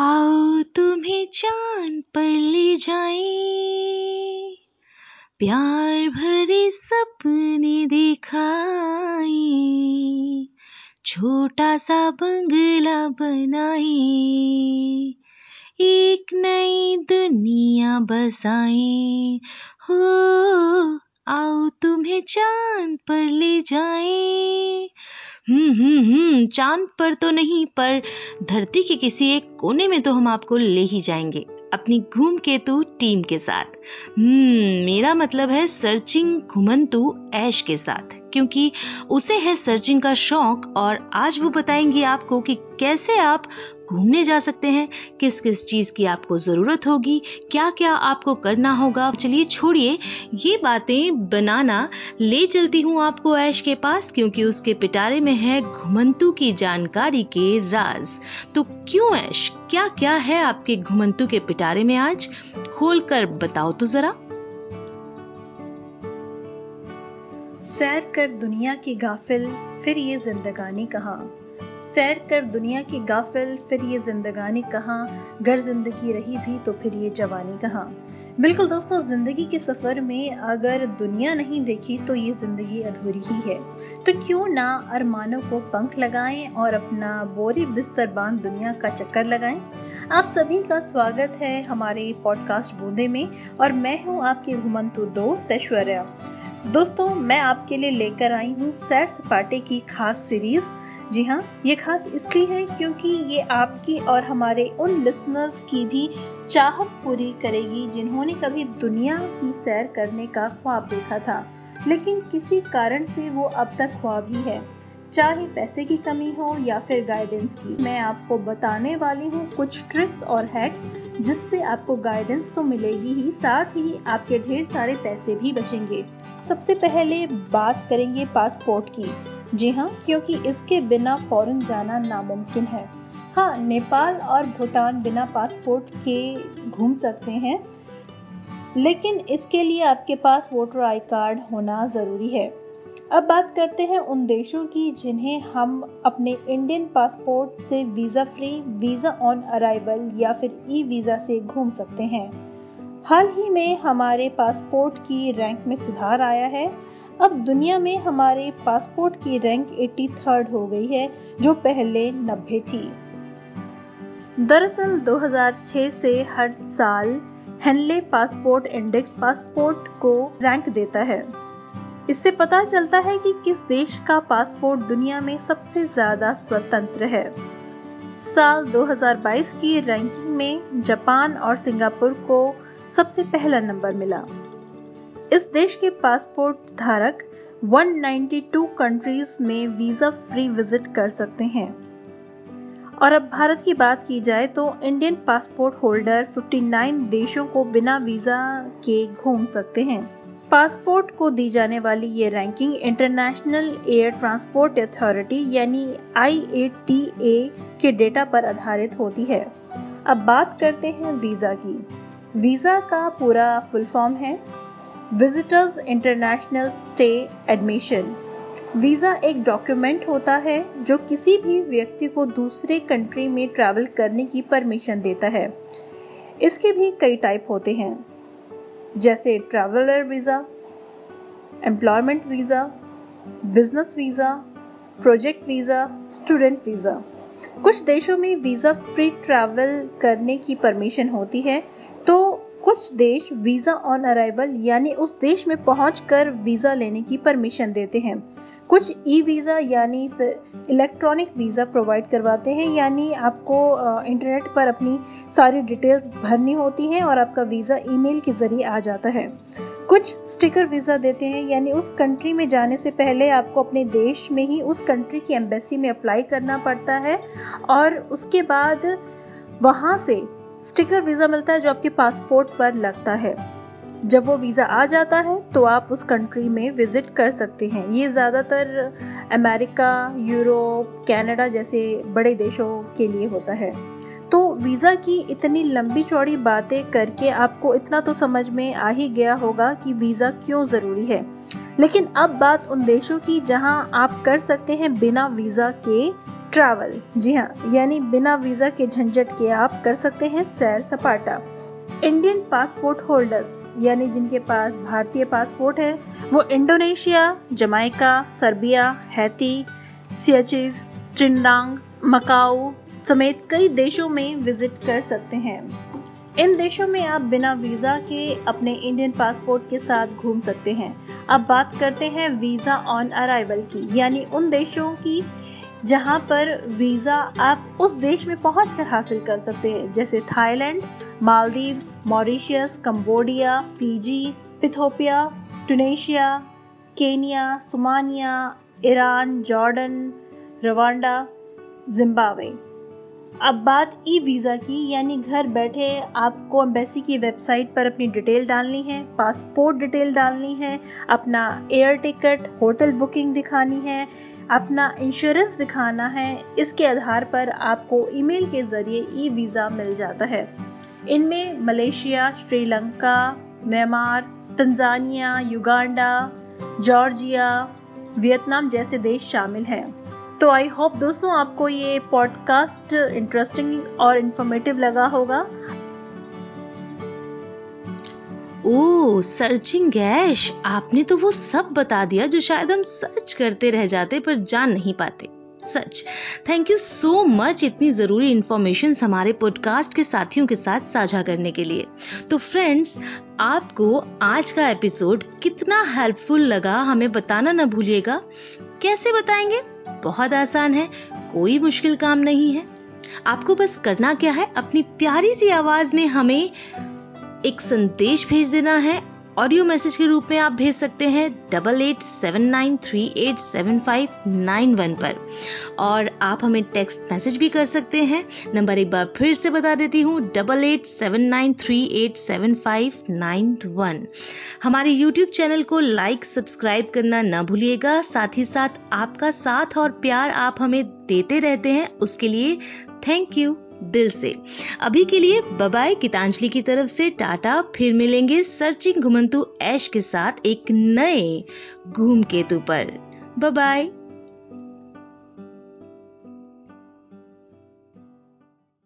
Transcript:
आओ तुम्हें चाँद पर ले जाए। प्यार भरे सपने दिखाए। छोटा सा बंगला बनाए। एक नई दुनिया बसाए। हो, आओ तुम्हें चाँद पर ले जाए। हम्म हम्म हम्म चाँद पर तो नहीं, पर धरती के किसी एक कोने में तो हम आपको ले ही जाएँगे, अपनी घूम केतु टीम के साथ। हम्म मेरा मतलब है सर्चिंग घुमंतु ऐश के साथ। क्योंकि उसे है सर्चिंग का शौक और आज वो बताएँगे आपको कि कैसे आप घूमने जा सकते हैं, किस किस चीज़ की आपको ज़रूरत होगी क्या क्या आपको करना होगा। चलिए छोड़िए, ये बातें बनाना ले चलती हूँ आपको ऐश के पास क्योंकि उसके पिटारे में है घुमंतु की जानकारी के राज। तो क्यों ऐश क्या क्या है आपके घुमंतु के पिटारे में आज? खोल कर बताओ तो जरा। सैर कर दुनिया की गाफिल, फिर ये जिंदगानी कहाँ। सैर कर दुनिया की गाफिल, फिर ये जिंदगानी कहाँ। घर ज़िंदगी रही भी तो फिर ये जवानी कहाँ। बिल्कुल दोस्तों, ज़िंदगी के सफ़र में अगर दुनिया नहीं देखी तो ये ज़िंदगी अधूरी ही है। तो क्यों ना अरमानों को पंख लगाएँ और अपना बोरी बिस्तर बाँध दुनिया का चक्कर लगाएँ? आप सभी का स्वागत है हमारे पॉडकास्ट बूंदे में और मैं हूँ आपकी घुमंतु दोस्त ऐश्वर्या। दोस्तों, मैं आपके लिए लेकर आई हूँ सैर सपाटे की खास सीरीज़ जी हाँ ये खास इसलिए है क्योंकि ये आपकी और हमारे उन लिसनर्स की भी चाहत पूरी करेगी जिन्होंने कभी दुनिया की सैर करने का ख्वाब देखा था। लेकिन किसी कारण से वो अब तक ख्वाब ही है। चाहे पैसे की कमी हो या फिर गाइडेंस की, मैं आपको बताने वाली हूँ कुछ ट्रिक्स और हैक्स जिससे आपको गाइडेंस तो मिलेगी ही, साथ ही आपके ढेर सारे पैसे भी बचेंगे। सबसे पहले बात करेंगे पासपोर्ट की। जी हाँ क्योंकि इसके बिना फॉरेन जाना नामुमकिन है। हाँ नेपाल और भूटान बिना पासपोर्ट के घूम सकते हैं। लेकिन इसके लिए आपके पास वोटर आई कार्ड होना ज़रूरी है। अब बात करते हैं उन देशों की जिन्हें हम अपने इंडियन पासपोर्ट से visa free visa on arrival या फिर ई वीज़ा से घूम सकते हैं। हाल ही में हमारे पासपोर्ट की रैंक में सुधार आया है। अब दुनिया में हमारे पासपोर्ट की रैंक 83 हो गई है, जो पहले 90 थी। दरअसल 2006 से हर साल हेनले पासपोर्ट इंडेक्स पासपोर्ट को रैंक देता है। इससे पता चलता है कि किस देश का पासपोर्ट दुनिया में सबसे ज़्यादा स्वतंत्र है। साल 2022 की रैंकिंग में जापान और सिंगापुर को सबसे पहला नंबर मिला। इस देश के पासपोर्ट धारक 192 कंट्रीज़ में वीज़ा फ्री विज़िट कर सकते हैं। और अब भारत की बात की जाए तो इंडियन पासपोर्ट होल्डर 59 देशों को बिना वीज़ा के घूम सकते हैं। पासपोर्ट को दी जाने वाली ये ranking international air transport authority यानी IATA के डेटा पर आधारित होती है। अब बात करते हैं वीज़ा की। वीज़ा का पूरा फुल फॉर्म है। Visitors international stay admission visa एक डॉक्यूमेंट होता है जो किसी भी व्यक्ति को दूसरे कंट्री में ट्रैवल करने की परमिशन देता है। इसके भी कई टाइप होते हैं। जैसे traveller visa, employment visa, business visa, project visa, student visa. कुछ देशों में वीज़ा फ्री ट्रैवल करने की परमिशन होती है। कुछ देश वीज़ा ऑन अराइवल, यानी उस देश में पहुंचकर वीज़ा लेने की परमिशन देते हैं। कुछ ई वीज़ा यानी इलेक्ट्रॉनिक वीज़ा प्रोवाइड करवाते हैं, यानी आपको इंटरनेट पर अपनी सारी डिटेल्स भरनी होती हैं और आपका वीज़ा ईमेल के ज़रिए आ जाता है। कुछ स्टिकर वीज़ा देते हैं, यानी उस कंट्री में जाने से पहले आपको अपने देश में ही उस कंट्री की एम्बेसी में अप्लाई करना पड़ता है और उसके बाद वहाँ से स्टिकर वीज़ा मिलता है जो आपके पासपोर्ट पर लगता है। जब वो वीज़ा आ जाता है तो आप उस कंट्री में विज़िट कर सकते हैं। ये ज़्यादातर अमेरिका, यूरोप, कनाडा जैसे बड़े देशों के लिए होता है। तो वीज़ा की इतनी लंबी चौड़ी बातें करके आपको इतना तो समझ में आ ही गया होगा कि वीज़ा क्यों ज़रूरी है। लेकिन अब बात उन देशों की जहाँ आप कर सकते हैं बिना वीज़ा के ट्रैवल जी हाँ यानी बिना वीज़ा के झंझट के आप कर सकते हैं सैर सपाटा। इंडियन पासपोर्ट होल्डर्स यानी जिनके पास भारतीय पासपोर्ट है, वो इंडोनेशिया जमाइका सर्बिया हैती सियाचिज ट्रिंडांग मकाऊ समेत कई देशों में विज़िट कर सकते हैं। इन देशों में आप बिना वीज़ा के अपने इंडियन पासपोर्ट के साथ घूम सकते हैं। अब बात करते हैं वीज़ा ऑन अराइवल की, यानी उन देशों की जहाँ पर वीज़ा आप उस देश में पहुंचकर हासिल कर सकते हैं, जैसे Thailand, Maldives, Mauritius, Cambodia, Fiji, Ethiopia Tunisia Kenya, सुमानिया, Iran, Jordan, Rwanda, Zimbabwe. अब बात ई वीज़ा की, यानी घर बैठे आपको एम्बेसी की वेबसाइट पर अपनी डिटेल डालनी है, पासपोर्ट डिटेल डालनी है, अपना एयर टिकट, होटल बुकिंग दिखानी है अपना इंश्योरेंस दिखाना है, इसके आधार पर आपको ईमेल के ज़रिए ई वीज़ा मिल जाता है। इनमें Malaysia, Sri Lanka, Myanmar, Tanzania, Uganda, Georgia, Vietnam जैसे देश शामिल हैं। तो आई होप दोस्तों आपको ये पॉडकास्ट इंटरेस्टिंग और इन्फॉर्मेटिव लगा होगा। ओ सर्चिंग गैश। आपने तो वो सब बता दिया जो शायद हम सर्च करते रह जाते पर जान नहीं पाते। सच। थैंक यू सो मच इतनी ज़रूरी इंफॉर्मेशन हमारे पॉडकास्ट के साथियों के साथ साझा करने के लिए। तो फ्रेंड्स आपको आज का एपिसोड कितना हेल्पफुल लगा हमें बताना ना भूलिएगा। कैसे बताएँगे? बहुत आसान है, कोई मुश्किल काम नहीं है। आपको बस करना क्या है? अपनी प्यारी सी आवाज़ में हमें एक संदेश भेज देना है। ऑडियो मैसेज के रूप में आप भेज सकते हैं double eight seven nine three eight seven five nine one पर। और आप हमें टेक्स्ट मैसेज भी कर सकते हैं। नंबर एक बार फिर से बता देती हूँ double eight seven nine three eight seven five nine one हमारे यूट्यूब चैनल को लाइक सब्सक्राइब करना न भूलिएगा। साथ ही साथ आपका साथ और प्यार आप हमें देते रहते हैं। उसके लिए थैंक यू दिल से। अभी के लिए बबाई गीतांजलि की तरफ़ से टाटा। फिर मिलेंगे सर्चिंग घुमंतु ऐश के साथ एक नए घूम केतु पर। बबाई